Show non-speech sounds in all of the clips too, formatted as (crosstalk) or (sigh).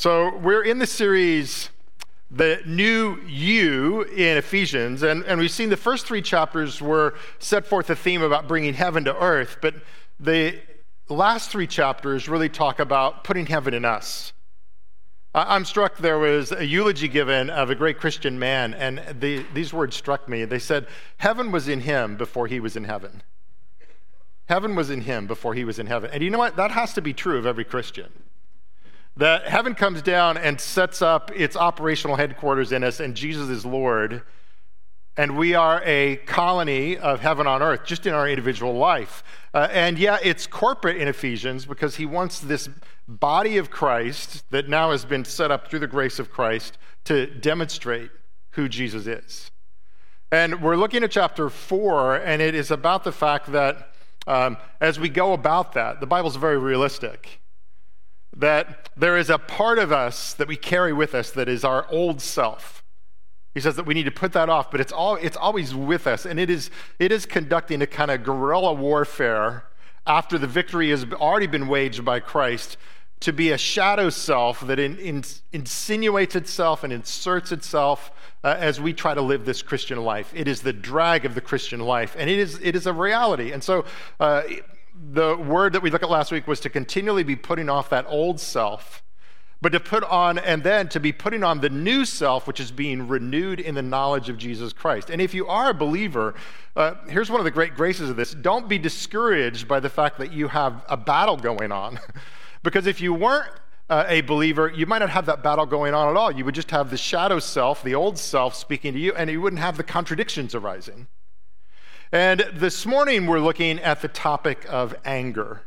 So, we're in the series, The New You in Ephesians, and, and we've seen the first three chapters were set forth a theme about bringing heaven to earth, but the last three chapters really talk about putting heaven in us. I'm struck there was a eulogy given of a great Christian man, and the, these words struck me. They said, Heaven was in him before he was in heaven. Heaven was in him before he was in heaven. And you know what? That has to be true of every Christian that heaven comes down and sets up its operational headquarters in us, and Jesus is Lord. And we are a colony of heaven on earth, just in our individual life. Uh, and yeah, it's corporate in Ephesians because he wants this body of Christ that now has been set up through the grace of Christ to demonstrate who Jesus is. And we're looking at chapter four, and it is about the fact that um, as we go about that, the Bible's very realistic that there is a part of us that we carry with us that is our old self. He says that we need to put that off, but it's, all, it's always with us. And it is, it is conducting a kind of guerrilla warfare after the victory has already been waged by Christ to be a shadow self that in, in, insinuates itself and inserts itself uh, as we try to live this Christian life. It is the drag of the Christian life, and it is, it is a reality. And so, uh, the word that we looked at last week was to continually be putting off that old self, but to put on, and then to be putting on the new self, which is being renewed in the knowledge of Jesus Christ. And if you are a believer, uh, here's one of the great graces of this don't be discouraged by the fact that you have a battle going on. (laughs) because if you weren't uh, a believer, you might not have that battle going on at all. You would just have the shadow self, the old self speaking to you, and you wouldn't have the contradictions arising. And this morning we're looking at the topic of anger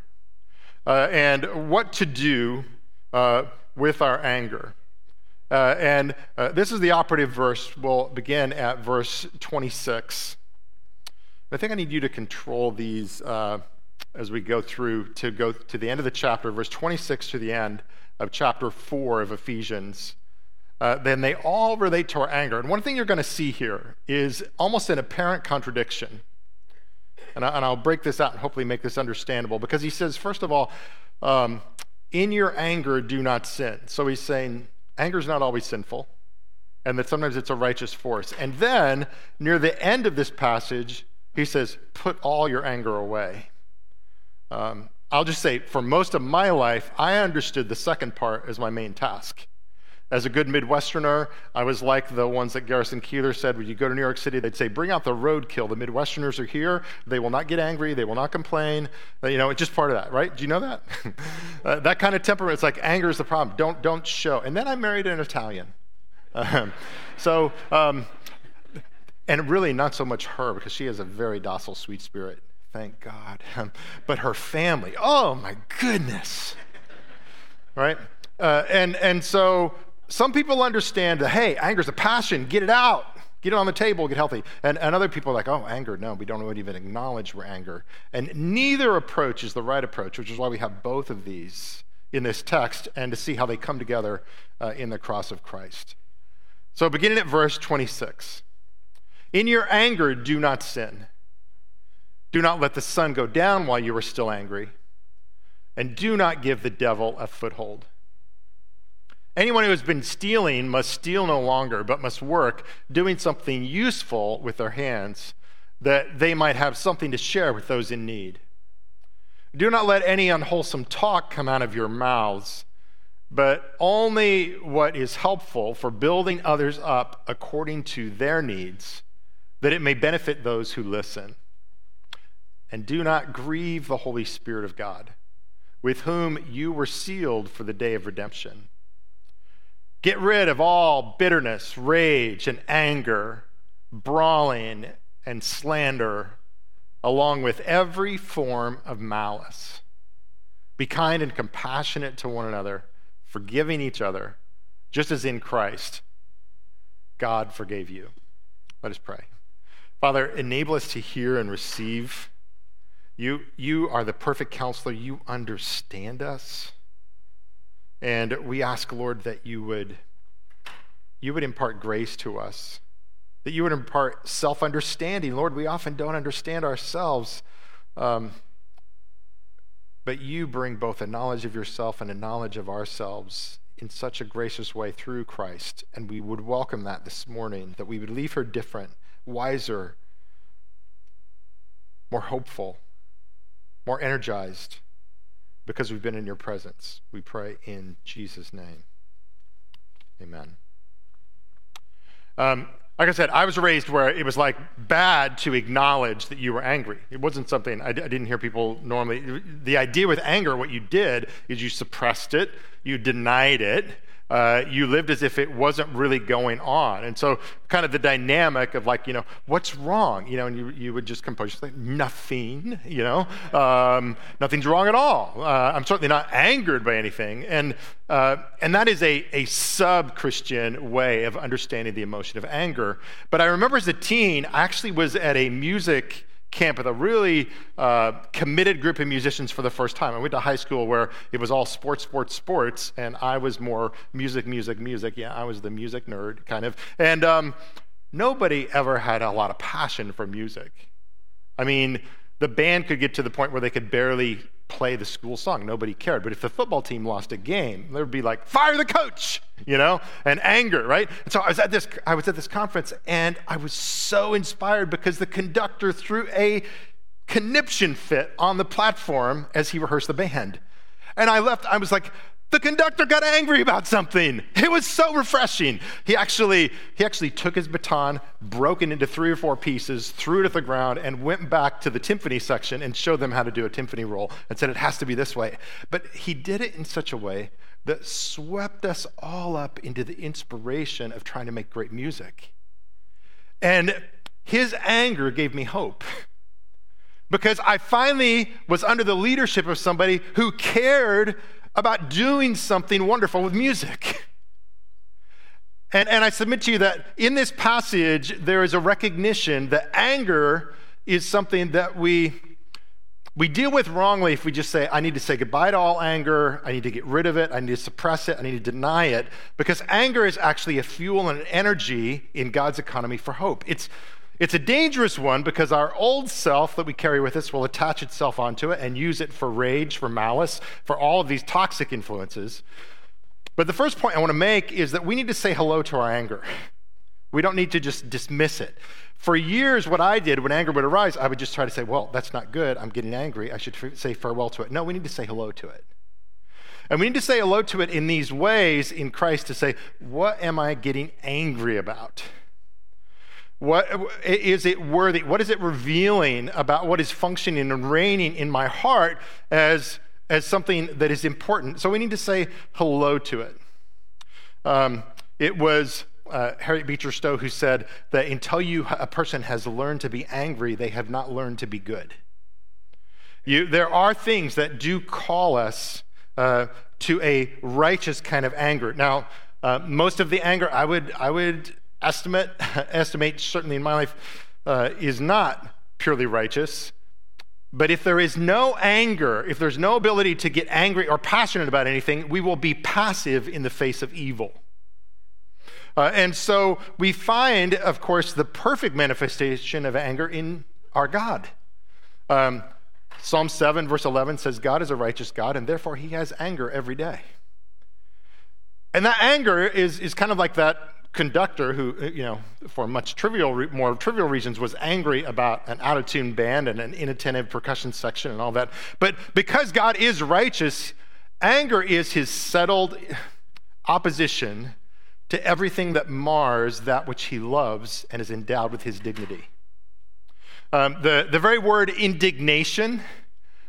uh, and what to do uh, with our anger. Uh, and uh, this is the operative verse. We'll begin at verse 26. I think I need you to control these uh, as we go through to go to the end of the chapter, verse 26 to the end of chapter 4 of Ephesians. Uh, then they all relate to our anger. And one thing you're going to see here is almost an apparent contradiction and, I, will break this out and hopefully make this understandable because he says, first of all, um, in your anger, do not sin. So he's saying anger is not always sinful and that sometimes it's a righteous force. And then near the end of this passage, he says, put all your anger away. Um, I'll just say, for most of my life, I understood the second part as my main task. As a good Midwesterner, I was like the ones that Garrison Keillor said when you go to New York City, they'd say, Bring out the roadkill. The Midwesterners are here. They will not get angry. They will not complain. Uh, you know, it's just part of that, right? Do you know that? (laughs) uh, that kind of temperament, it's like anger is the problem. Don't, don't show. And then I married an Italian. Um, so, um, and really not so much her because she has a very docile, sweet spirit. Thank God. Um, but her family, oh my goodness. Right? Uh, and, and so some people understand that, hey, anger is a passion, get it out, get it on the table, get healthy. And, and other people are like, oh, anger, no, we don't even acknowledge we're anger. And neither approach is the right approach, which is why we have both of these in this text and to see how they come together uh, in the cross of Christ. So, beginning at verse 26 In your anger, do not sin. Do not let the sun go down while you are still angry. And do not give the devil a foothold. Anyone who has been stealing must steal no longer, but must work, doing something useful with their hands, that they might have something to share with those in need. Do not let any unwholesome talk come out of your mouths, but only what is helpful for building others up according to their needs, that it may benefit those who listen. And do not grieve the Holy Spirit of God, with whom you were sealed for the day of redemption. Get rid of all bitterness, rage, and anger, brawling, and slander, along with every form of malice. Be kind and compassionate to one another, forgiving each other, just as in Christ God forgave you. Let us pray. Father, enable us to hear and receive. You, you are the perfect counselor. You understand us. And we ask, Lord, that you would, you would impart grace to us, that you would impart self understanding. Lord, we often don't understand ourselves. Um, but you bring both a knowledge of yourself and a knowledge of ourselves in such a gracious way through Christ. And we would welcome that this morning, that we would leave her different, wiser, more hopeful, more energized because we've been in your presence. We pray in Jesus' name. Amen. Um, like I said, I was raised where it was like bad to acknowledge that you were angry. It wasn't something I, I didn't hear people normally. The idea with anger, what you did is you suppressed it, you denied it, uh, you lived as if it wasn't really going on. And so, kind of the dynamic of like, you know, what's wrong? You know, and you, you would just compose nothing, you know, um, nothing's wrong at all. Uh, I'm certainly not angered by anything. And, uh, and that is a, a sub Christian way of understanding the emotion of anger. But I remember as a teen, I actually was at a music camp with a really uh, committed group of musicians for the first time. I went to high school where it was all sports, sports, sports, and I was more music, music, music. Yeah, I was the music nerd, kind of. And um, nobody ever had a lot of passion for music. I mean, the band could get to the point where they could barely play the school song. Nobody cared. But if the football team lost a game, there would be like, fire the coach, you know, and anger, right? And so I was at this, I was at this conference and I was so inspired because the conductor threw a conniption fit on the platform as he rehearsed the band. And I left, I was like, the conductor got angry about something. It was so refreshing. He actually, he actually took his baton, broke it into three or four pieces, threw it at the ground, and went back to the timpani section and showed them how to do a timpani roll and said it has to be this way. But he did it in such a way that swept us all up into the inspiration of trying to make great music. And his anger gave me hope because I finally was under the leadership of somebody who cared about doing something wonderful with music. And, and I submit to you that in this passage, there is a recognition that anger is something that we, we deal with wrongly if we just say, I need to say goodbye to all anger, I need to get rid of it, I need to suppress it, I need to deny it, because anger is actually a fuel and an energy in God's economy for hope. It's, it's a dangerous one because our old self that we carry with us will attach itself onto it and use it for rage, for malice, for all of these toxic influences. But the first point I want to make is that we need to say hello to our anger. We don't need to just dismiss it. For years, what I did when anger would arise, I would just try to say, Well, that's not good. I'm getting angry. I should say farewell to it. No, we need to say hello to it. And we need to say hello to it in these ways in Christ to say, What am I getting angry about? What is it worthy? What is it revealing about what is functioning and reigning in my heart as, as something that is important? So we need to say hello to it. Um, it was uh, Harriet Beecher Stowe who said that until you, a person has learned to be angry, they have not learned to be good. You, there are things that do call us uh, to a righteous kind of anger. Now, uh, most of the anger I would, I would estimate, (laughs) estimate certainly in my life, uh, is not purely righteous. But if there is no anger, if there's no ability to get angry or passionate about anything, we will be passive in the face of evil. Uh, and so we find, of course, the perfect manifestation of anger in our God. Um, Psalm 7, verse 11 says, God is a righteous God, and therefore he has anger every day. And that anger is, is kind of like that conductor who, uh, you know, for much trivial, more trivial reasons, was angry about an out of tune band and an inattentive percussion section and all that. But because God is righteous, anger is his settled opposition to everything that mars that which he loves and is endowed with his dignity. Um, the, the very word indignation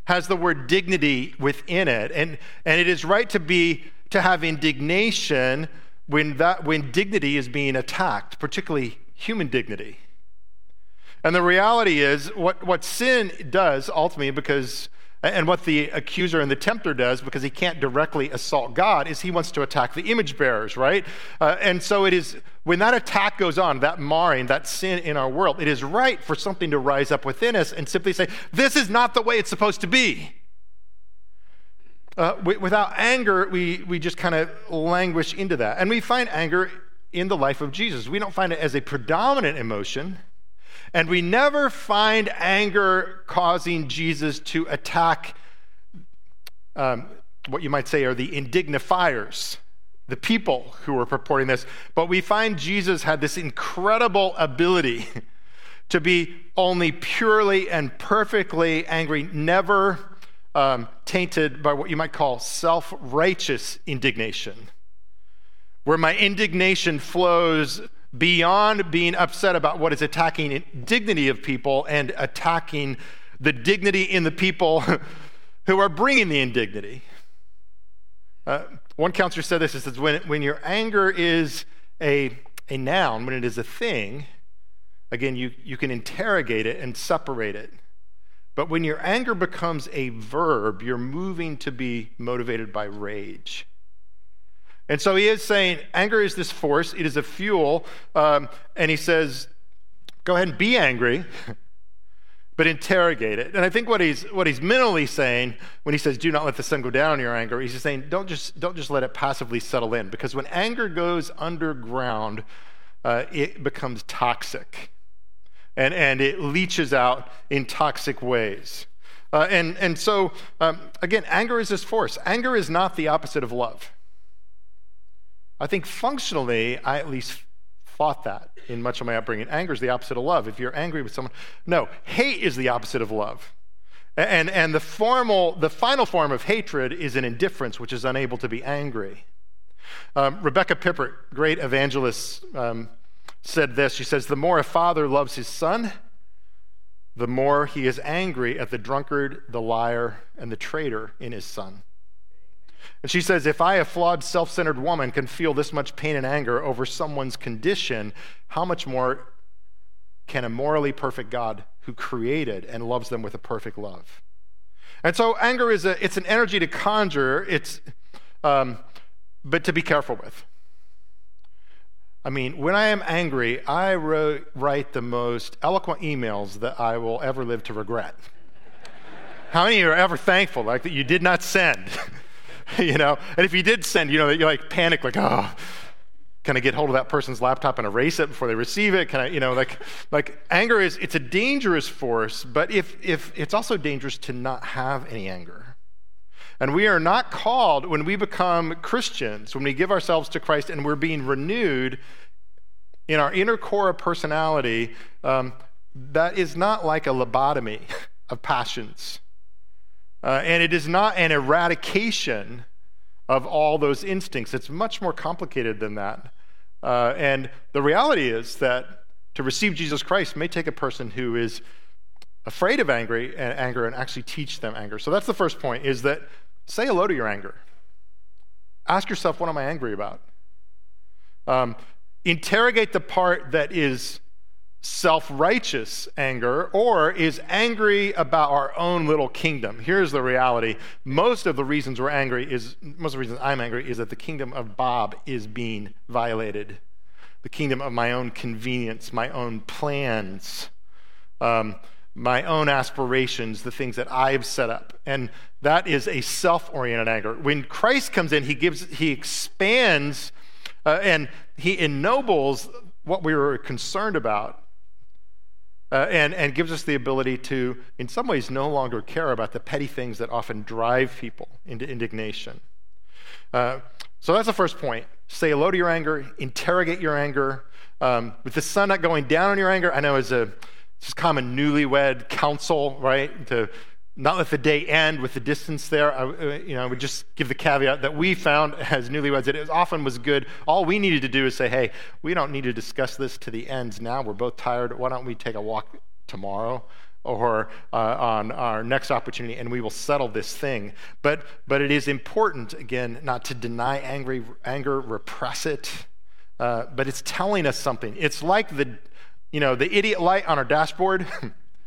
has the word dignity within it. And, and it is right to be to have indignation when, that, when dignity is being attacked, particularly human dignity. And the reality is, what, what sin does ultimately, because, and what the accuser and the tempter does, because he can't directly assault God, is he wants to attack the image bearers, right? Uh, and so it is, when that attack goes on, that marring, that sin in our world, it is right for something to rise up within us and simply say, this is not the way it's supposed to be. Uh, without anger, we, we just kind of languish into that. And we find anger in the life of Jesus. We don't find it as a predominant emotion, and we never find anger causing Jesus to attack um, what you might say are the indignifiers the people who were purporting this, but we find Jesus had this incredible ability (laughs) to be only purely and perfectly angry, never um, tainted by what you might call self righteous indignation, where my indignation flows beyond being upset about what is attacking the dignity of people and attacking the dignity in the people (laughs) who are bringing the indignity. Uh, one counselor said this: "It says when, when your anger is a, a noun, when it is a thing, again, you, you can interrogate it and separate it. But when your anger becomes a verb, you're moving to be motivated by rage. And so he is saying anger is this force, it is a fuel. Um, and he says, go ahead and be angry, (laughs) but interrogate it. And I think what he's, what he's mentally saying when he says, do not let the sun go down on your anger, he's just saying, don't just, don't just let it passively settle in. Because when anger goes underground, uh, it becomes toxic and, and it leaches out in toxic ways. Uh, and, and so, um, again, anger is this force. Anger is not the opposite of love. I think functionally, I at least thought that in much of my upbringing. Anger is the opposite of love. If you're angry with someone, no, hate is the opposite of love. And, and the formal, the final form of hatred is an indifference, which is unable to be angry. Um, Rebecca Pippert, great evangelist, um, said this. She says, The more a father loves his son, the more he is angry at the drunkard, the liar, and the traitor in his son. And she says, If I, a flawed, self centered woman, can feel this much pain and anger over someone's condition, how much more can a morally perfect God who created and loves them with a perfect love? And so anger is a, it's an energy to conjure, it's, um, but to be careful with. I mean, when I am angry, I wrote, write the most eloquent emails that I will ever live to regret. How many are ever thankful, like that you did not send? (laughs) you know, and if you did send, you know, that you like panic, like, oh, can I get hold of that person's laptop and erase it before they receive it? Can I, you know, like, like anger is it's a dangerous force, but if if it's also dangerous to not have any anger. And we are not called when we become Christians, when we give ourselves to Christ and we're being renewed in our inner core of personality, um, that is not like a lobotomy (laughs) of passions. Uh, and it is not an eradication of all those instincts. It's much more complicated than that. Uh, and the reality is that to receive Jesus Christ may take a person who is afraid of angry and anger and actually teach them anger. So that's the first point is that Say hello to your anger. Ask yourself, what am I angry about? Um, interrogate the part that is self righteous anger or is angry about our own little kingdom. Here's the reality most of the reasons we're angry is, most of the reasons I'm angry is that the kingdom of Bob is being violated. The kingdom of my own convenience, my own plans. Um, my own aspirations, the things that I've set up. And that is a self oriented anger. When Christ comes in, he gives, he expands uh, and he ennobles what we were concerned about uh, and, and gives us the ability to, in some ways, no longer care about the petty things that often drive people into indignation. Uh, so that's the first point. Say hello to your anger, interrogate your anger. Um, with the sun not going down on your anger, I know as a just common newlywed counsel, right? To not let the day end with the distance there. I, uh, you know, I would just give the caveat that we found as newlyweds that it often was good. All we needed to do is say, hey, we don't need to discuss this to the ends now. We're both tired. Why don't we take a walk tomorrow? or uh, on our next opportunity, and we will settle this thing. But, but it is important, again, not to deny angry, anger, repress it, uh, but it's telling us something. It's like the, you know, the idiot light on our dashboard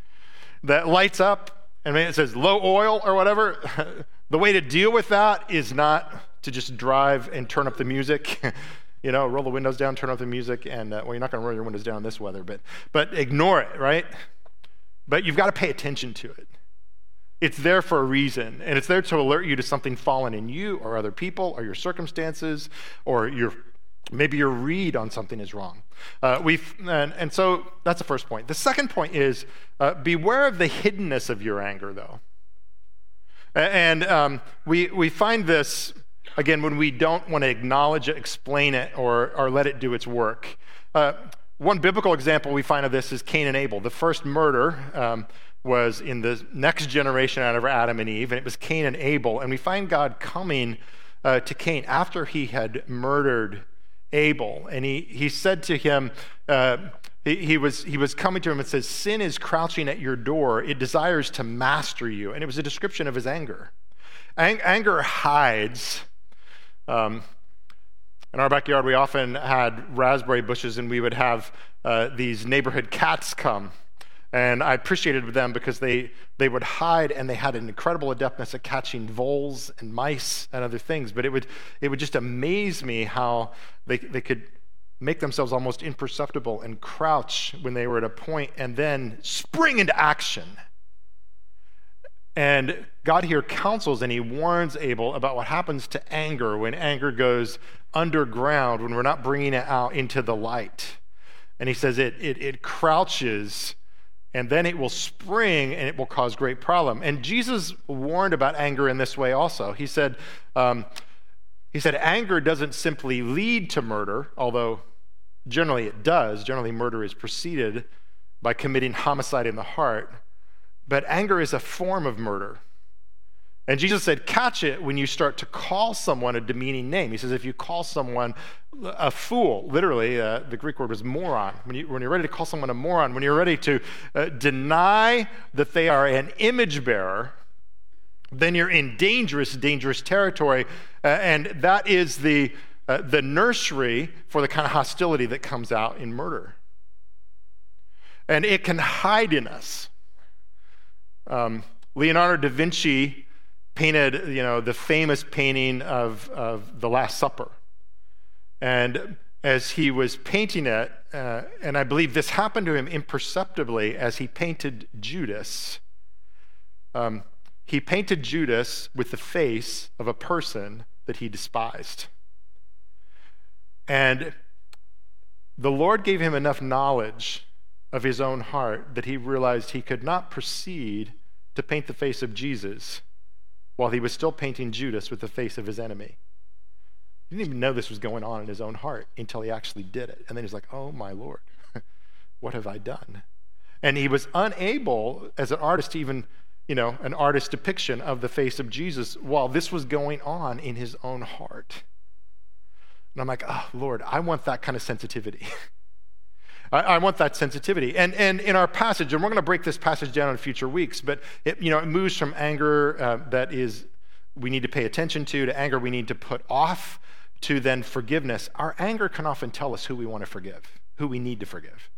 (laughs) that lights up and it says low oil or whatever. (laughs) the way to deal with that is not to just drive and turn up the music. (laughs) you know, roll the windows down, turn up the music, and uh, well, you're not going to roll your windows down in this weather, but but ignore it, right? But you've got to pay attention to it. It's there for a reason, and it's there to alert you to something fallen in you or other people or your circumstances or your Maybe your read on something is wrong. Uh, we've, and, and, so that's the first point. The second point is uh, beware of the hiddenness of your anger, though. And um, we, we find this again, when we don't want to acknowledge it, explain it, or, or let it do its work. Uh, one biblical example we find of this is Cain and Abel. The first murder um, was in the next generation out of Adam and Eve, and it was Cain and Abel. And we find God coming uh, to Cain after he had murdered Abel. And he, he said to him, uh, he, he, was, he was coming to him and says, Sin is crouching at your door. It desires to master you. And it was a description of his anger. Ang- anger hides. Um, in our backyard, we often had raspberry bushes, and we would have uh, these neighborhood cats come. And I appreciated them because they, they would hide and they had an incredible adeptness at catching voles and mice and other things. But it would, it would just amaze me how they, they could make themselves almost imperceptible and crouch when they were at a point and then spring into action. And God here counsels and he warns Abel about what happens to anger when anger goes underground, when we're not bringing it out into the light. And he says it, it, it crouches and then it will spring and it will cause great problem. And Jesus warned about anger in this way also. He said, um, he said, anger doesn't simply lead to murder, although generally it does. Generally, murder is preceded by committing homicide in the heart. But anger is a form of murder. And Jesus said, catch it when you start to call someone a demeaning name. He says, if you call someone a fool, literally, uh, the Greek word was moron. When, you, you're ready to call someone a moron, when you're ready to uh, deny that they are an image bearer, then you're in dangerous, dangerous territory. Uh, and that is the, uh, the nursery for the kind of hostility that comes out in murder. And it can hide in us. Um, Leonardo da Vinci painted, you know, the famous painting of, of the Last Supper. And as he was painting it, uh, and I believe this happened to him imperceptibly as he painted Judas, um, he painted Judas with the face of a person that he despised. And the Lord gave him enough knowledge of his own heart that he realized he could not proceed to paint the face of Jesus while he was still painting Judas with the face of his enemy. He didn't even know this was going on in his own heart until he actually did it. And then he's like, oh my Lord, (laughs) what have I done? And he was unable, as an artist, to even, you know, an artist depiction of the face of Jesus while this was going on in his own heart. And I'm like, oh, Lord, I want that kind of sensitivity. (laughs) I, I, want that sensitivity. And, and in our passage, and we're going to break this passage down in future weeks, but it, you know, it moves from anger uh, that is we need to pay attention to, to anger we need to put off, to then forgiveness. Our anger can often tell us who we want to forgive, who we need to forgive.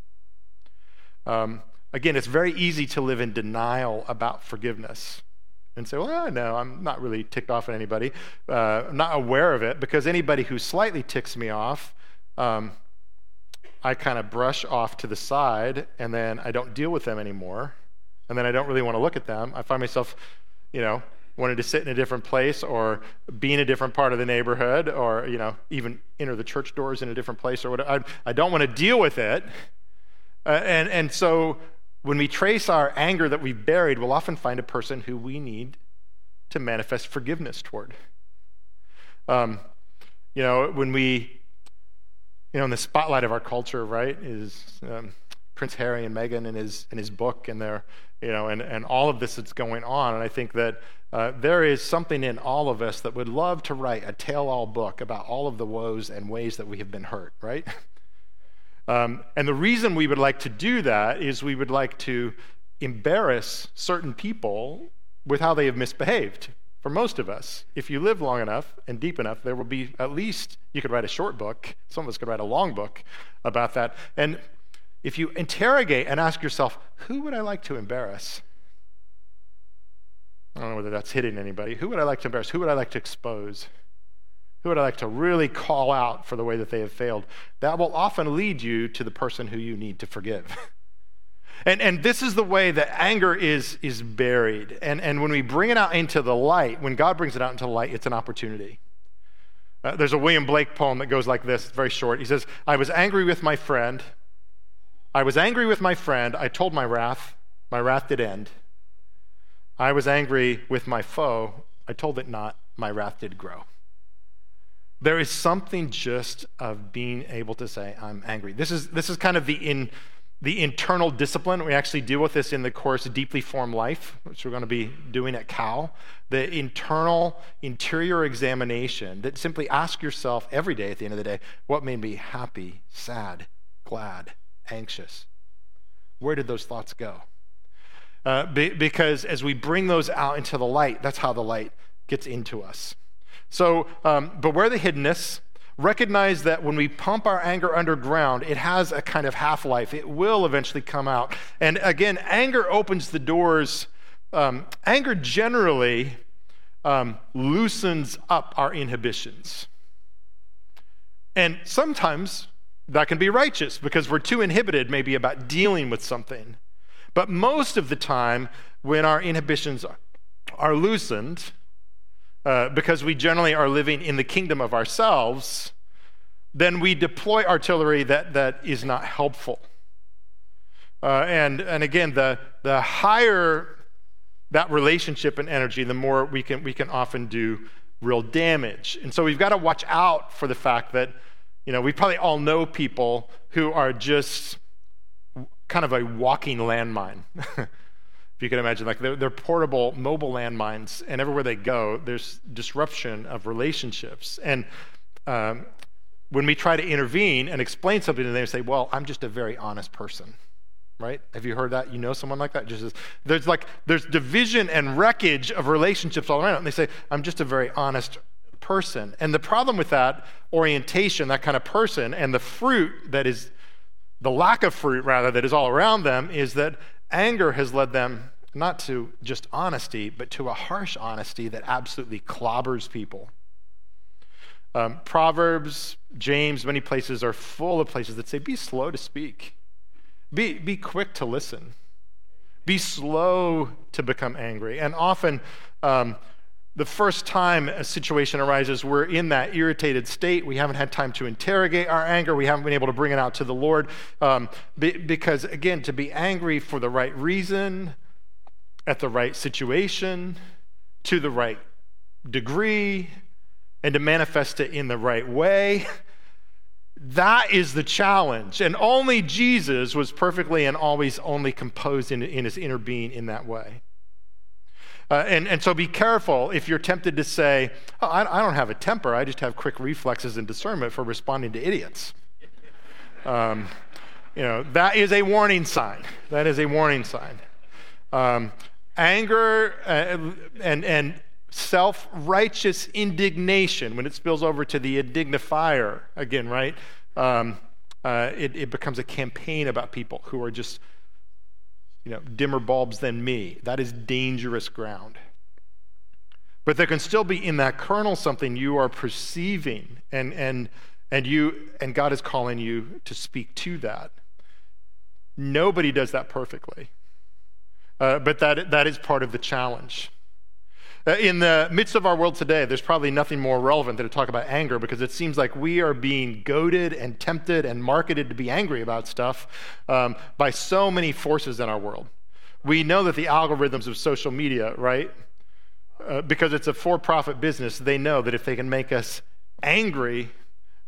Um, again, it's very easy to live in denial about forgiveness and say, well, no, I'm not really ticked off at anybody. Uh, I'm not aware of it because anybody who slightly ticks me off, um, I kind of brush off to the side and then I don't deal with them anymore. And then I don't really want to look at them. I find myself, you know, wanting to sit in a different place or be in a different part of the neighborhood or, you know, even enter the church doors in a different place or whatever. I, I don't want to deal with it. Uh, and, and so when we trace our anger that we've buried, we'll often find a person who we need to manifest forgiveness toward. Um, you know, when we you know, in the spotlight of our culture, right, is um, Prince Harry and Meghan and his and his book and their, you know, and, and all of this that's going on. And I think that uh, there is something in all of us that would love to write a tell-all book about all of the woes and ways that we have been hurt, right? (laughs) Um, and the reason we would like to do that is we would like to embarrass certain people with how they have misbehaved for most of us, if you live long enough and deep enough, there will be at least, you could write a short book, some of us could write a long book about that. And if you interrogate and ask yourself, who would I like to embarrass? I don't know whether that's hitting anybody. Who would I like to embarrass? Who would I like to expose? Who would I like to really call out for the way that they have failed? That will often lead you to the person who you need to forgive. (laughs) And, and this is the way that anger is, is buried. And, and when we bring it out into the light, when God brings it out into the light, it's an opportunity. Uh, there's a William Blake poem that goes like this, it's very short. He says, I was angry with my friend. I was angry with my friend. I told my wrath. My wrath did end. I was angry with my foe. I told it not. My wrath did grow. There is something just of being able to say, I'm angry. This is, this is kind of the, in, the internal discipline. We actually deal with this in the course Deeply Formed Life, which we're going to be doing at Cal. The internal, interior examination that simply ask yourself every day at the end of the day, what made me happy, sad, glad, anxious? Where did those thoughts go? Uh, be, because as we bring those out into the light, that's how the light gets into us. So um, beware the hiddenness. Recognize that when we pump our anger underground, it has a kind of half life. It will eventually come out. And again, anger opens the doors. Um, anger generally um, loosens up our inhibitions. And sometimes that can be righteous because we're too inhibited, maybe, about dealing with something. But most of the time, when our inhibitions are loosened, uh, because we generally are living in the kingdom of ourselves, then we deploy artillery that, that is not helpful. Uh, and, and again, the, the higher that relationship and energy, the more we can, we can often do real damage. And so we've got to watch out for the fact that, you know, we probably all know people who are just kind of a walking landmine. (laughs) if you can imagine, like they're, they're, portable, mobile landmines, and everywhere they go, there's disruption of relationships. And um, when we try to intervene and explain something to them, they say, "Well, I'm just a very honest person." Right? Have you heard that? You know someone like that? Just there's like there's division and wreckage of relationships all around, and they say, "I'm just a very honest person." And the problem with that orientation, that kind of person, and the fruit that is the lack of fruit, rather, that is all around them is that anger has led them not to just honesty, but to a harsh honesty that absolutely clobbers people. Um, Proverbs, James, many places are full of places that say, be slow to speak, be, be quick to listen, be slow to become angry. And often, um, the first time a situation arises, we're in that irritated state. We haven't had time to interrogate our anger. We haven't been able to bring it out to the Lord. Um, be, because, again, to be angry for the right reason, at the right situation, to the right degree, and to manifest it in the right way, that is the challenge. And only Jesus was perfectly and always only composed in, in his inner being in that way. Uh, and, and so be careful if you're tempted to say, oh, I, I, don't have a temper, I just have quick reflexes and discernment for responding to idiots. Um, you know, that is a warning sign. That is a warning sign. Um, anger uh, and, and self righteous indignation, when it spills over to the indignifier, again, right? Um, uh, it, it becomes a campaign about people who are just you know, dimmer bulbs than me. That is dangerous ground. But there can still be in that kernel something you are perceiving, and, and, and, you, and God is calling you to speak to that. Nobody does that perfectly, uh, but that, that is part of the challenge. Uh, in the midst of our world today, there's probably nothing more relevant than to talk about anger because it seems like we are being goaded and tempted and marketed to be angry about stuff um, by so many forces in our world. We know that the algorithms of social media, right? Uh, because it's a for profit business, they know that if they can make us angry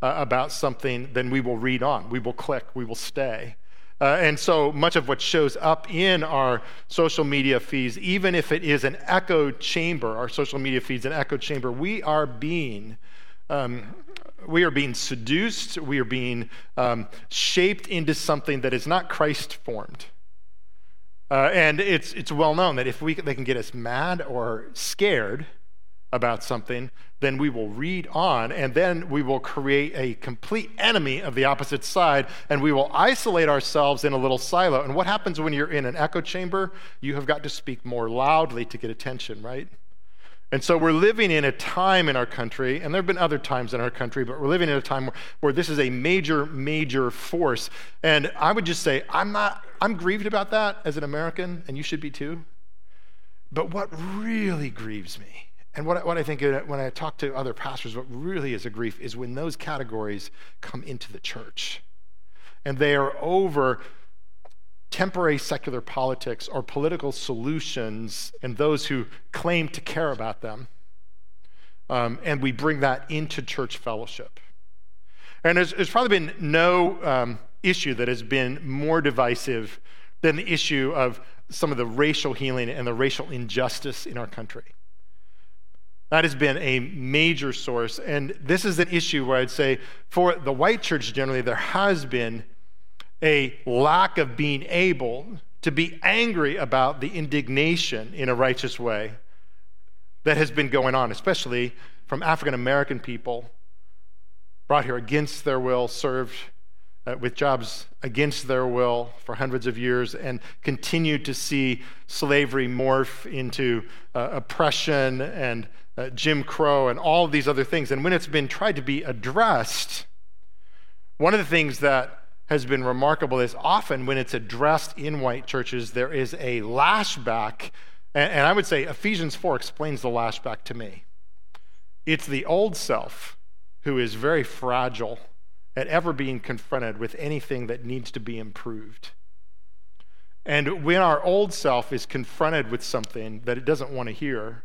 uh, about something, then we will read on, we will click, we will stay. Uh, and so much of what shows up in our social media feeds, even if it is an echo chamber, our social media feeds an echo chamber, we are being. Um, we are being seduced. We are being um, shaped into something that is not Christ formed. Uh, and it's, it's well known that if we, they can get us mad or scared, about something, then we will read on, and then we will create a complete enemy of the opposite side, and we will isolate ourselves in a little silo. And what happens when you're in an echo chamber? You have got to speak more loudly to get attention, right? And so we're living in a time in our country, and there have been other times in our country, but we're living in a time where, where this is a major, major force. And I would just say, I'm not, I'm grieved about that as an American, and you should be too. But what really grieves me and what, what I think when I talk to other pastors, what really is a grief is when those categories come into the church and they are over temporary secular politics or political solutions and those who claim to care about them. um, and we bring that into church fellowship. And there's, there's probably been no um, issue that has been more divisive than the issue of some of the racial healing and the racial injustice in our country. That has been a major source. And this is an issue where I'd say for the white church generally, there has been a lack of being able to be angry about the indignation in a righteous way that has been going on, especially from African American people brought here against their will, served uh, with jobs against their will for hundreds of years, and continued to see slavery morph into uh, oppression and uh, Jim Crow and all of these other things. And when it's been tried to be addressed, one of the things that has been remarkable is often when it's addressed in white churches, there is a lashback. And, and I would say Ephesians 4 explains the lashback to me. It's the old self who is very fragile at ever being confronted with anything that needs to be improved. And when our old self is confronted with something that it doesn't want to hear,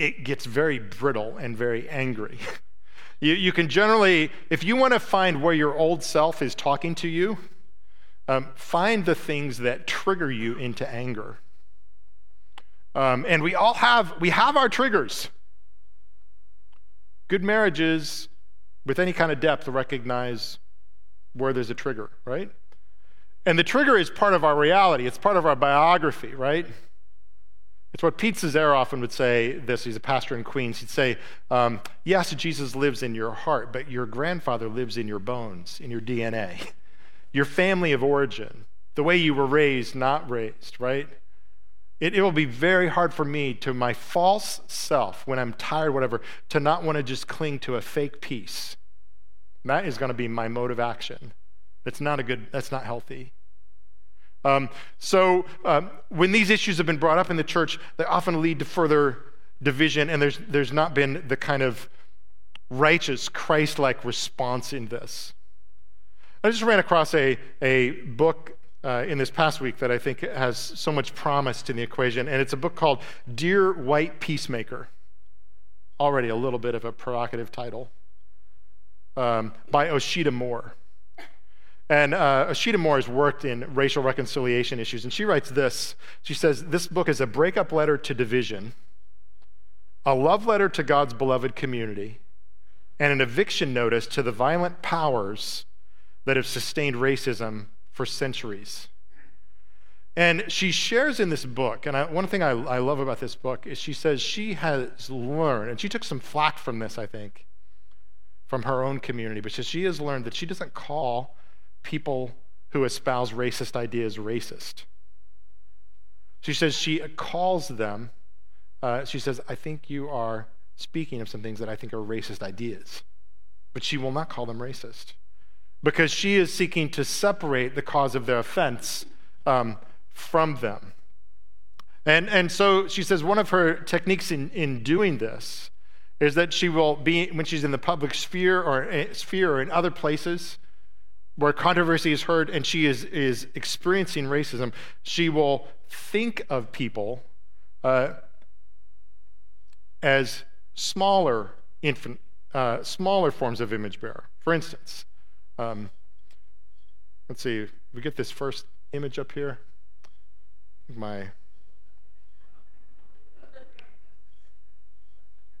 it gets very brittle and very angry. (laughs) you, you can generally, if you want to find where your old self is talking to you, um, find the things that trigger you into anger. Um, and we all have, we have our triggers. Good marriages with any kind of depth recognize where there's a trigger, right? And the trigger is part of our reality, it's part of our biography, right? It's what Pete often would say this. He's a pastor in Queens. He'd say, um, Yes, Jesus lives in your heart, but your grandfather lives in your bones, in your DNA, (laughs) your family of origin, the way you were raised, not raised, right? It, it will be very hard for me to my false self, when I'm tired, whatever, to not want to just cling to a fake peace. That is going to be my mode of action. That's not a good, that's not healthy. Um, so um, when these issues have been brought up in the church, they often lead to further division, and there's, there's not been the kind of righteous, Christ like response in this. I just ran across a, a book uh, in this past week that I think has so much promise to the equation, and it's a book called Dear White Peacemaker. Already a little bit of a provocative title um, by Osheta Moore. And uh, Osheta Moore has worked in racial reconciliation issues, and she writes this. She says, This book is a breakup letter to division, a love letter to God's beloved community, and an eviction notice to the violent powers that have sustained racism for centuries. And she shares in this book, and I, one thing I, I love about this book is she says she has learned, and she took some flack from this, I think, from her own community, but she has learned that she doesn't call people who espouse racist ideas racist. She says she calls them, uh, she says, I think you are speaking of some things that I think are racist ideas. But she will not call them racist because she is seeking to separate the cause of their offense um, from them. And, and so she says one of her techniques in, in doing this is that she will be, when she's in the public sphere or, eh, sphere or in other places, where controversy is heard and she is, is experiencing racism, she will think of people uh, as smaller infant, uh, smaller forms of image bearer. For instance, um, let's see, we get this first image up here. My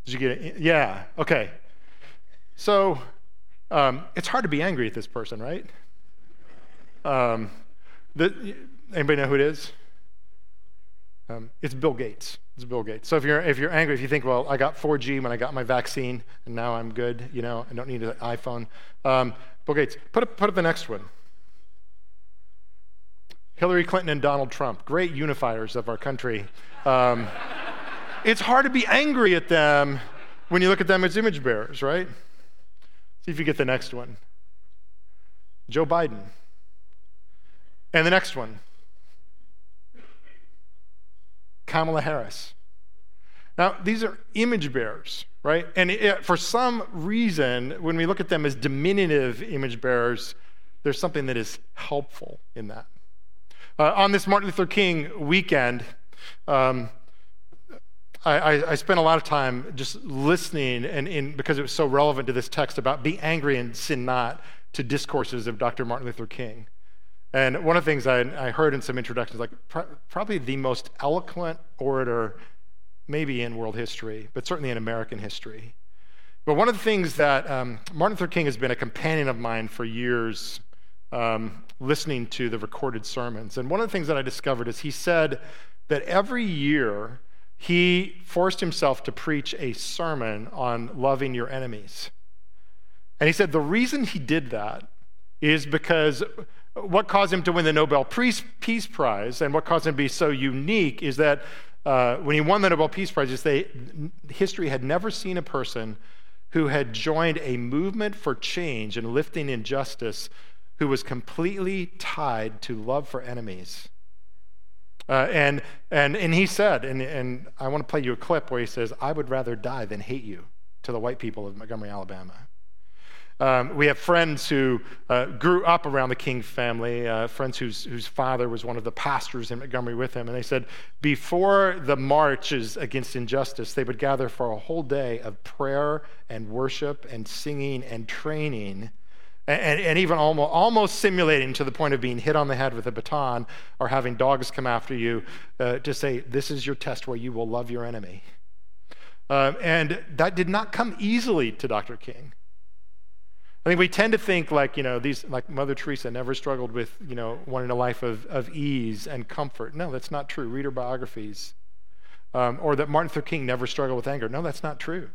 Did you get it? Yeah. Okay. So um, it's hard to be angry at this person, right? Um, the, anybody know who it is? Um, it's Bill Gates. It's Bill Gates. So if you're if you're angry, if you think, well, I got 4G when I got my vaccine, and now I'm good, you know, I don't need an iPhone. Um, Bill Gates. Put up, put up the next one. Hillary Clinton and Donald Trump, great unifiers of our country. Um, (laughs) it's hard to be angry at them when you look at them as image bearers, right? See if you get the next one. Joe Biden. And the next one Kamala Harris. Now, these are image bearers, right? And it, for some reason, when we look at them as diminutive image bearers, there's something that is helpful in that. Uh, on this Martin Luther King weekend, um, I, I, spent a lot of time just listening, and in, because it was so relevant to this text about be angry and sin not, to discourses of Dr. Martin Luther King. And one of the things I, I heard in some introductions, like pr- probably the most eloquent orator, maybe in world history, but certainly in American history. But one of the things that um, Martin Luther King has been a companion of mine for years, um, listening to the recorded sermons. And one of the things that I discovered is he said that every year he forced himself to preach a sermon on loving your enemies. And he said the reason he did that is because what caused him to win the Nobel Peace Prize and what caused him to be so unique is that uh, when he won the Nobel Peace Prize, they, history had never seen a person who had joined a movement for change and lifting injustice who was completely tied to love for enemies. Uh, and, and, and he said, and, and I want to play you a clip where he says, I would rather die than hate you to the white people of Montgomery, Alabama. Um, we have friends who uh, grew up around the King family, uh, friends whose, whose father was one of the pastors in Montgomery with him. And they said before the marches against injustice, they would gather for a whole day of prayer and worship and singing and training. And, and, even almost, almost simulating to the point of being hit on the head with a baton or having dogs come after you uh, to say, This is your test where you will love your enemy. Uh, and that did not come easily to Dr. King. I think we tend to think like, you know, these, like Mother Teresa never struggled with, you know, wanting a life of, of ease and comfort. No, that's not true. Read her biographies. Um, or that Martin Luther King never struggled with anger. No, that's not true.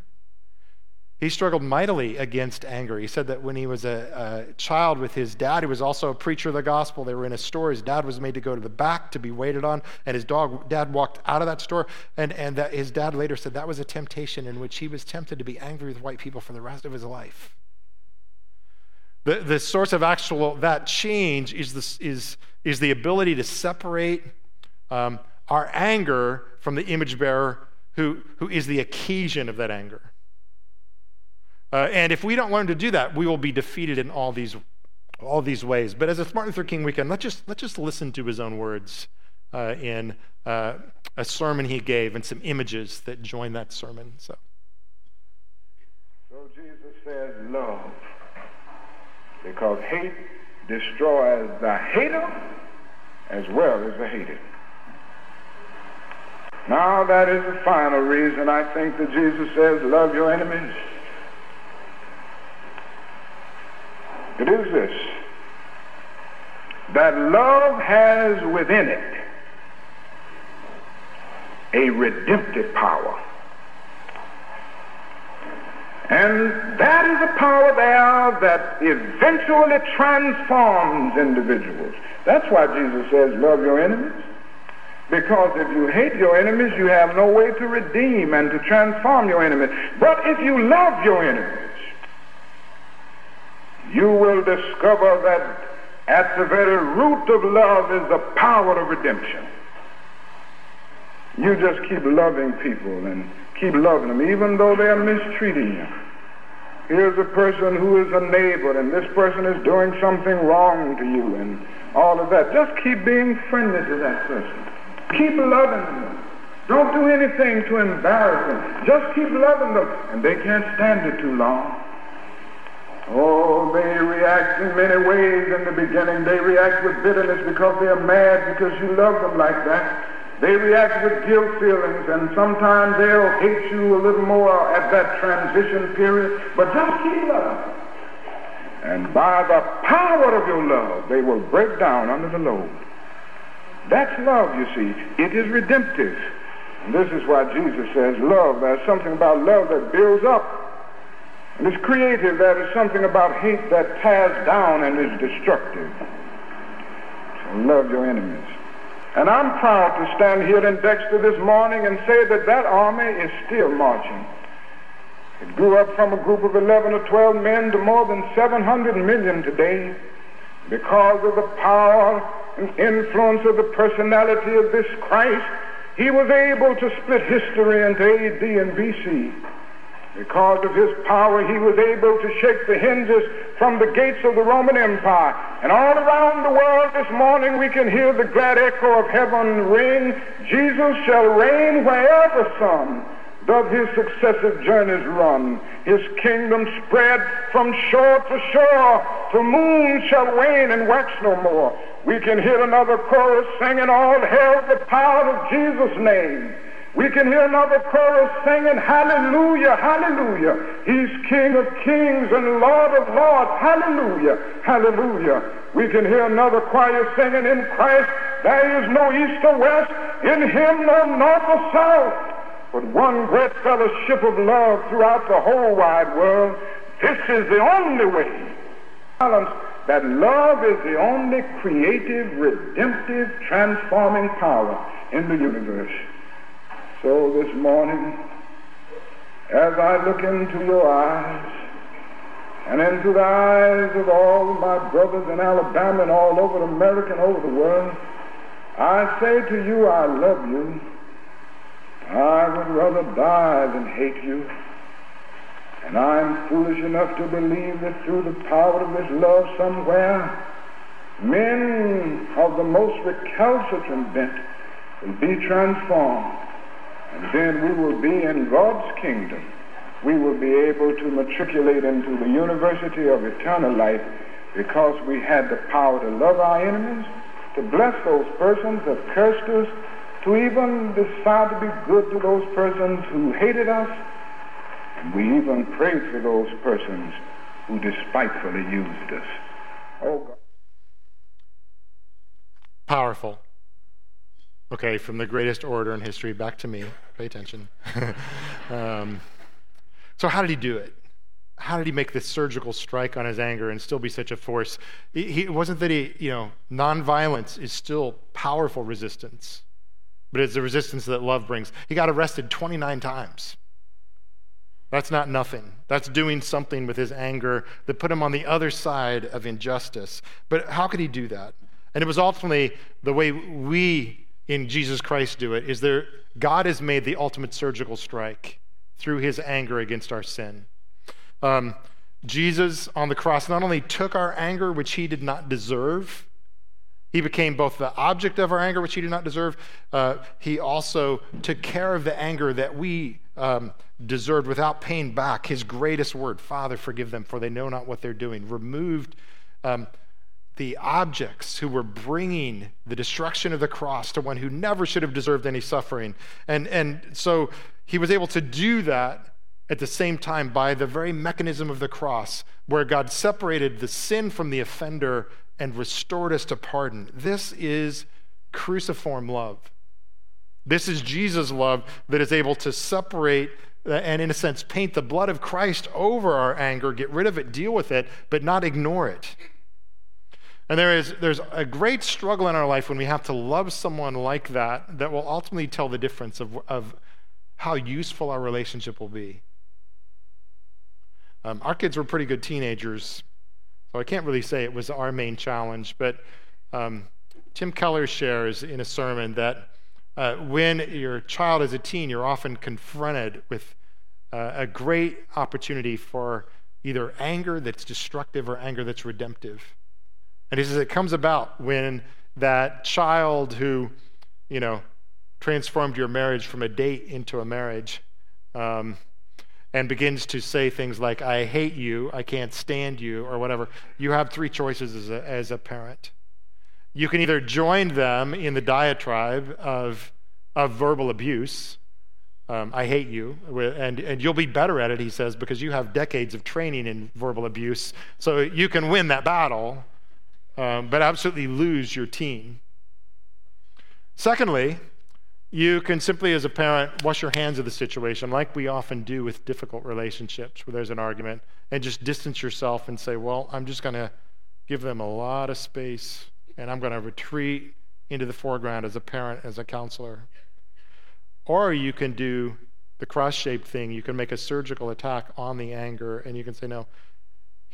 He struggled mightily against anger. He said that when he was a, a, child with his dad, who was also a preacher of the gospel, they were in a store. His dad was made to go to the back to be waited on, and his dog, dad walked out of that store. And, and that his dad later said that was a temptation in which he was tempted to be angry with white people for the rest of his life. The, the source of actual that change is, this, is, is the ability to separate um, our anger from the image bearer who, who is the occasion of that anger. Uh, and if we don't learn to do that, we will be defeated in all these, all these ways. But as a Martin Luther King weekend, let's just, let's just listen to his own words uh, in uh, a sermon he gave and some images that join that sermon. So, so Jesus says, love because hate destroys the hater as well as the hated. Now, that is the final reason I think that Jesus says, Love your enemies. It is this that love has within it a redemptive power. And that is a power there that eventually transforms individuals. That's why Jesus says, love your enemies. Because if you hate your enemies, you have no way to redeem and to transform your enemies. But if you love your enemies, you will discover that at the very root of love is the power of redemption. You just keep loving people and keep loving them, even though they're mistreating you. Here's a person who is a neighbor, and this person is doing something wrong to you, and all of that. Just keep being friendly to that person. Keep loving them. Don't do anything to embarrass them. Just keep loving them, and they can't stand it too long. Oh, they react in many ways in the beginning. They react with bitterness because they are mad because you love them like that. They react with guilt feelings, and sometimes they'll hate you a little more at that transition period, but just keep loving. And by the power of your love, they will break down under the load. That's love, you see. It is redemptive. And this is why Jesus says love. There's something about love that builds up. And it's creative. There is something about hate that tears down and is destructive. So love your enemies. And I'm proud to stand here in Dexter this morning and say that that army is still marching. It grew up from a group of 11 or 12 men to more than 700 million today because of the power and influence of the personality of this Christ. He was able to split history into AD and BC. Because of his power, he was able to shake the hinges from the gates of the Roman Empire. And all around the world this morning, we can hear the glad echo of heaven ring Jesus shall reign wherever sun doth his successive journeys run. His kingdom spread from shore to shore, till moon shall wane and wax no more. We can hear another chorus singing, All hail the power of Jesus' name. We can hear another chorus singing, Hallelujah, Hallelujah. He's King of kings and Lord of lords. Hallelujah, Hallelujah. We can hear another choir singing, In Christ there is no east or west, in him no north or south, but one great fellowship of love throughout the whole wide world. This is the only way. That love is the only creative, redemptive, transforming power in the universe. So this morning, as I look into your eyes and into the eyes of all my brothers in Alabama and all over America and over the world, I say to you, I love you. I would rather die than hate you. And I'm foolish enough to believe that through the power of this love somewhere, men of the most recalcitrant bent will be transformed then we will be in God's kingdom. We will be able to matriculate into the university of eternal life because we had the power to love our enemies, to bless those persons that cursed us, to even decide to be good to those persons who hated us, and we even prayed for those persons who despitefully used us. Oh God. Powerful. Okay, from the greatest orator in history back to me. Pay attention. (laughs) um, so, how did he do it? How did he make this surgical strike on his anger and still be such a force? He, he, it wasn't that he, you know, nonviolence is still powerful resistance, but it's the resistance that love brings. He got arrested 29 times. That's not nothing. That's doing something with his anger that put him on the other side of injustice. But how could he do that? And it was ultimately the way we in Jesus Christ do it is there God has made the ultimate surgical strike through his anger against our sin. Um, Jesus on the cross not only took our anger, which he did not deserve, he became both the object of our anger, which he did not deserve. Uh, he also took care of the anger that we um, deserved without paying back. His greatest word, Father, forgive them, for they know not what they're doing, removed um, the objects who were bringing the destruction of the cross to one who never should have deserved any suffering. And, and so he was able to do that at the same time by the very mechanism of the cross, where God separated the sin from the offender and restored us to pardon. This is cruciform love. This is Jesus' love that is able to separate and, in a sense, paint the blood of Christ over our anger, get rid of it, deal with it, but not ignore it. And there is there's a great struggle in our life when we have to love someone like that that will ultimately tell the difference of, of how useful our relationship will be. Um, our kids were pretty good teenagers, so I can't really say it was our main challenge, but um, Tim Keller shares in a sermon that uh, when your child is a teen, you're often confronted with uh, a great opportunity for either anger that's destructive or anger that's redemptive. And he says it comes about when that child who, you know, transformed your marriage from a date into a marriage um, and begins to say things like, I hate you, I can't stand you, or whatever, you have three choices as a, as a parent. You can either join them in the diatribe of, of verbal abuse. Um, I hate you, and, and you'll be better at it, he says, because you have decades of training in verbal abuse. So you can win that battle um, but absolutely lose your team. Secondly, you can simply, as a parent, wash your hands of the situation, like we often do with difficult relationships where there's an argument, and just distance yourself and say, Well, I'm just going to give them a lot of space, and I'm going to retreat into the foreground as a parent, as a counselor. Or you can do the cross shaped thing. You can make a surgical attack on the anger, and you can say, No,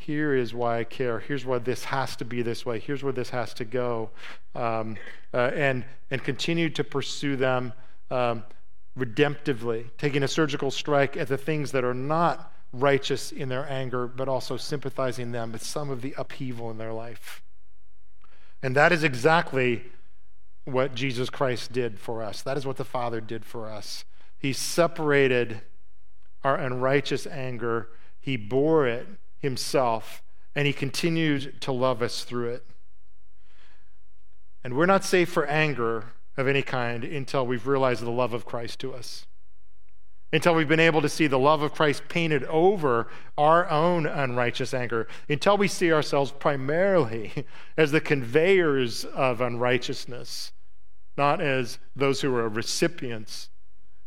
here is why I care. Here's why this has to be this way. Here's where this has to go. Um, uh, and, and continue to pursue them um, redemptively, taking a surgical strike at the things that are not righteous in their anger, but also sympathizing them with some of the upheaval in their life. And that is exactly what Jesus Christ did for us. That is what the Father did for us. He separated our unrighteous anger, He bore it Himself, and He continued to love us through it. And we're not safe for anger of any kind until we've realized the love of Christ to us. Until we've been able to see the love of Christ painted over our own unrighteous anger. Until we see ourselves primarily (laughs) as the conveyors of unrighteousness, not as those who are recipients.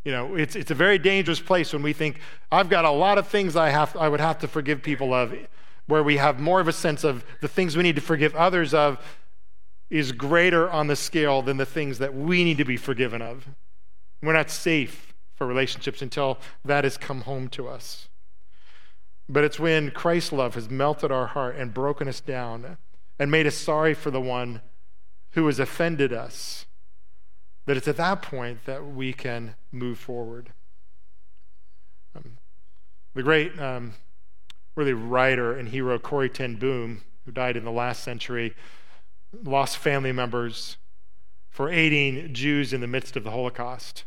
You know, it's, it's a very dangerous place when we think, I've got a lot of things I, have, I would have to forgive people of, where we have more of a sense of the things we need to forgive others of is greater on the scale than the things that we need to be forgiven of. We're not safe for relationships until that has come home to us. But it's when Christ's love has melted our heart and broken us down and made us sorry for the one who has offended us that it's at that point that we can move forward. Um, the great, um, really writer and hero Corrie Ten Boom, who died in the last century, lost family members for aiding Jews in the midst of the Holocaust.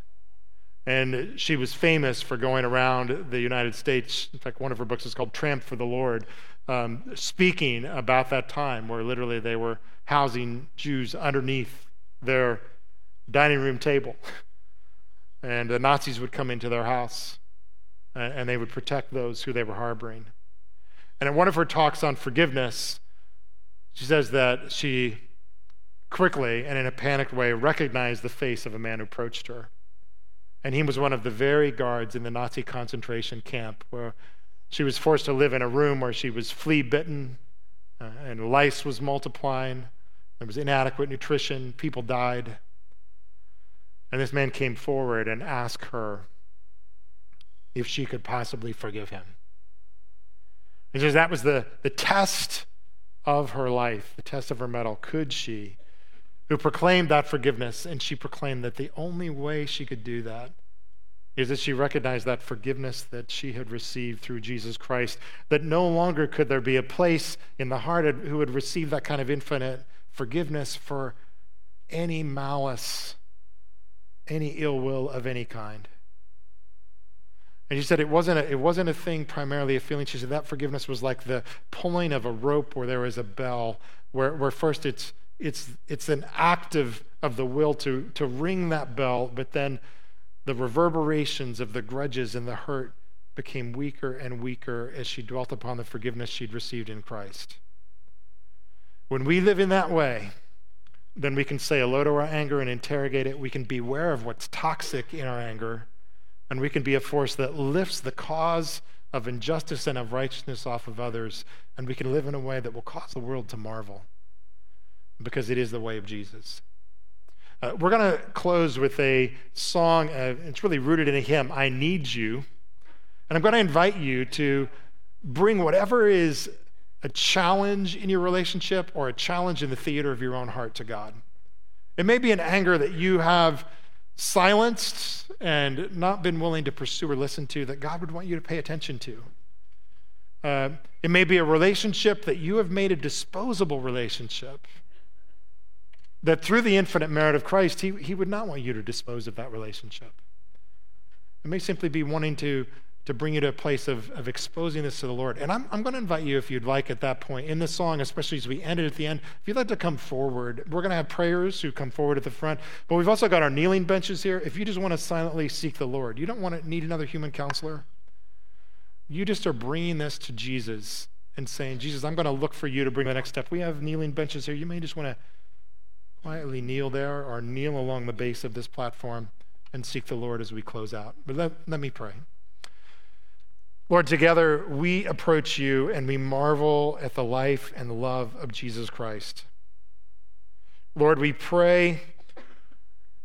And she was famous for going around the United States. In fact, one of her books is called Tramp for the Lord, um, speaking about that time where literally they were housing Jews underneath their dining room table. And the Nazis would come into their house and they would protect those who they were harboring. And in one of her talks on forgiveness, she says that she quickly and in a panicked way recognized the face of a man who approached her. And he was one of the very guards in the Nazi concentration camp where she was forced to live in a room where she was flea bitten uh, and lice was multiplying. There was inadequate nutrition. People died. And this man came forward and asked her if she could possibly forgive him. And says that was the, the test of her life, the test of her mettle. Could she, who proclaimed that forgiveness, and she proclaimed that the only way she could do that is that she recognized that forgiveness that she had received through Jesus Christ, that no longer could there be a place in the heart who would receive that kind of infinite forgiveness for any malice, any ill will of any kind. And she said it wasn't, a, it wasn't a thing primarily a feeling. She said that forgiveness was like the pulling of a rope where there is a bell, where, where first it's, it's, it's an act of, of the will to, to ring that bell, but then the reverberations of the grudges and the hurt became weaker and weaker as she dwelt upon the forgiveness she'd received in Christ. When we live in that way, then we can say hello to our anger and interrogate it. We can beware of what's toxic in our anger and we can be a force that lifts the cause of injustice and of righteousness off of others, and we can live in a way that will cause the world to marvel because it is the way of Jesus. Uh, we're going to close with a song. Uh, it's really rooted in a hymn, I Need You. And I'm going to invite you to bring whatever is a challenge in your relationship or a challenge in the theater of your own heart to God. It may be an anger that you have silenced and not been willing to pursue or listen to that God would want you to pay attention to. Uh, it may be a relationship that you have made a disposable relationship. That through the infinite merit of Christ, he, he would not want you to dispose of that relationship. It may simply be wanting to to bring you to a place of, of exposing this to the Lord. And I'm, I'm going to invite you, if you'd like, at that point in the song, especially as we end it at the end, if you'd like to come forward, we're going to have prayers who come forward at the front. But we've also got our kneeling benches here. If you just want to silently seek the Lord, you don't want to need another human counselor. You just are bringing this to Jesus and saying, Jesus, I'm going to look for you to bring the next step. We have kneeling benches here. You may just want to quietly kneel there or kneel along the base of this platform and seek the Lord as we close out. But let, let me pray. Lord, together we approach you and we marvel at the life and the love of Jesus Christ. Lord, we pray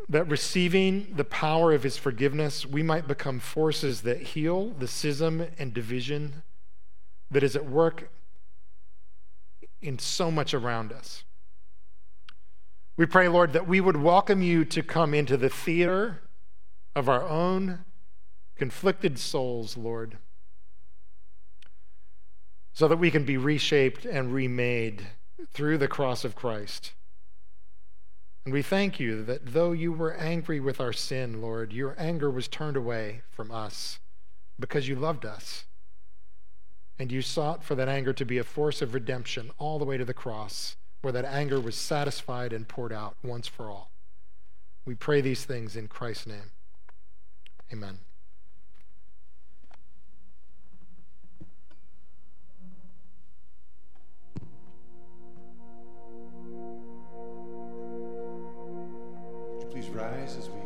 that receiving the power of his forgiveness, we might become forces that heal the schism and division that is at work in so much around us. We pray, Lord, that we would welcome you to come into the theater of our own conflicted souls, Lord, so that we can be reshaped and remade through the cross of Christ. And we thank you that though you were angry with our sin, Lord, your anger was turned away from us because you loved us. And you sought for that anger to be a force of redemption all the way to the cross, where that anger was satisfied and poured out once for all. We pray these things in Christ's name. Amen. Rise as we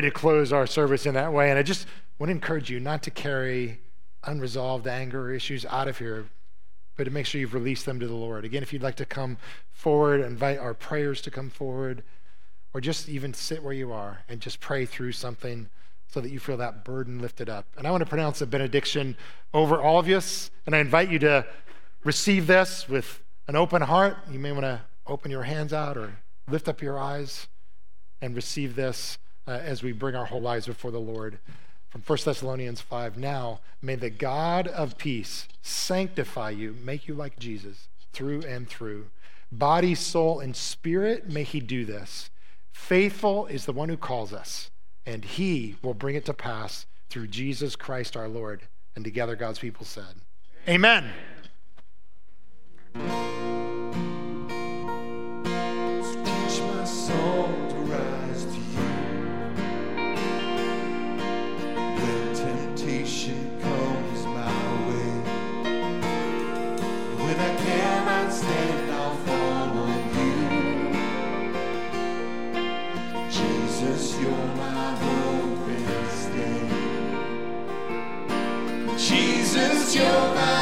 to close our service in that way. And I just want to encourage you not to carry unresolved anger issues out of here, but to make sure you've released them to the Lord. Again, if you'd like to come forward, invite our prayers to come forward, or just even sit where you are and just pray through something so that you feel that burden lifted up. And I want to pronounce a benediction over all of you, and I invite you to receive this with an open heart. You may want to open your hands out or lift up your eyes and receive this uh, as we bring our whole lives before the Lord. From 1 Thessalonians 5 Now, may the God of peace sanctify you, make you like Jesus through and through. Body, soul, and spirit, may he do this. Faithful is the one who calls us, and he will bring it to pass through Jesus Christ our Lord. And together, God's people said, Amen. Teach Jesus, you're my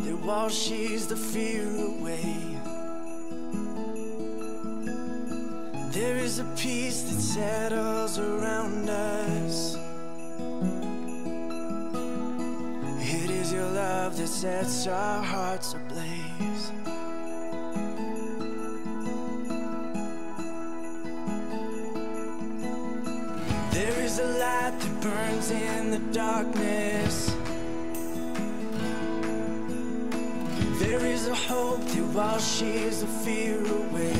that washes the fear away. There is a peace that settles around us. It is your love that sets our hearts ablaze. There is a light that burns in the darkness. There is a hope that while washes the fear away.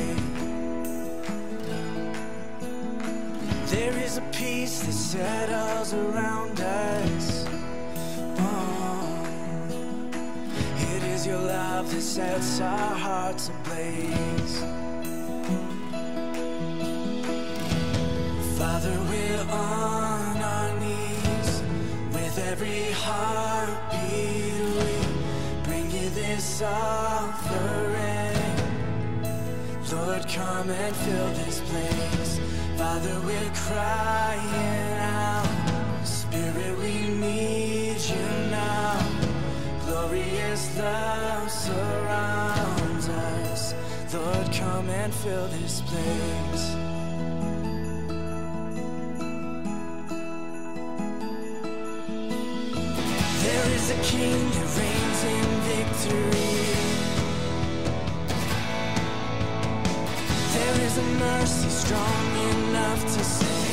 There is a peace that settles around us. Oh, it is your love that sets our hearts ablaze. Father, we're on our knees with every heartbeat. Offering. Lord, come and fill this place. Father, we're crying out. Spirit, we need you now. Glorious love surrounds us. Lord, come and fill this place. Is a king that reigns in victory. There is a mercy strong enough to save.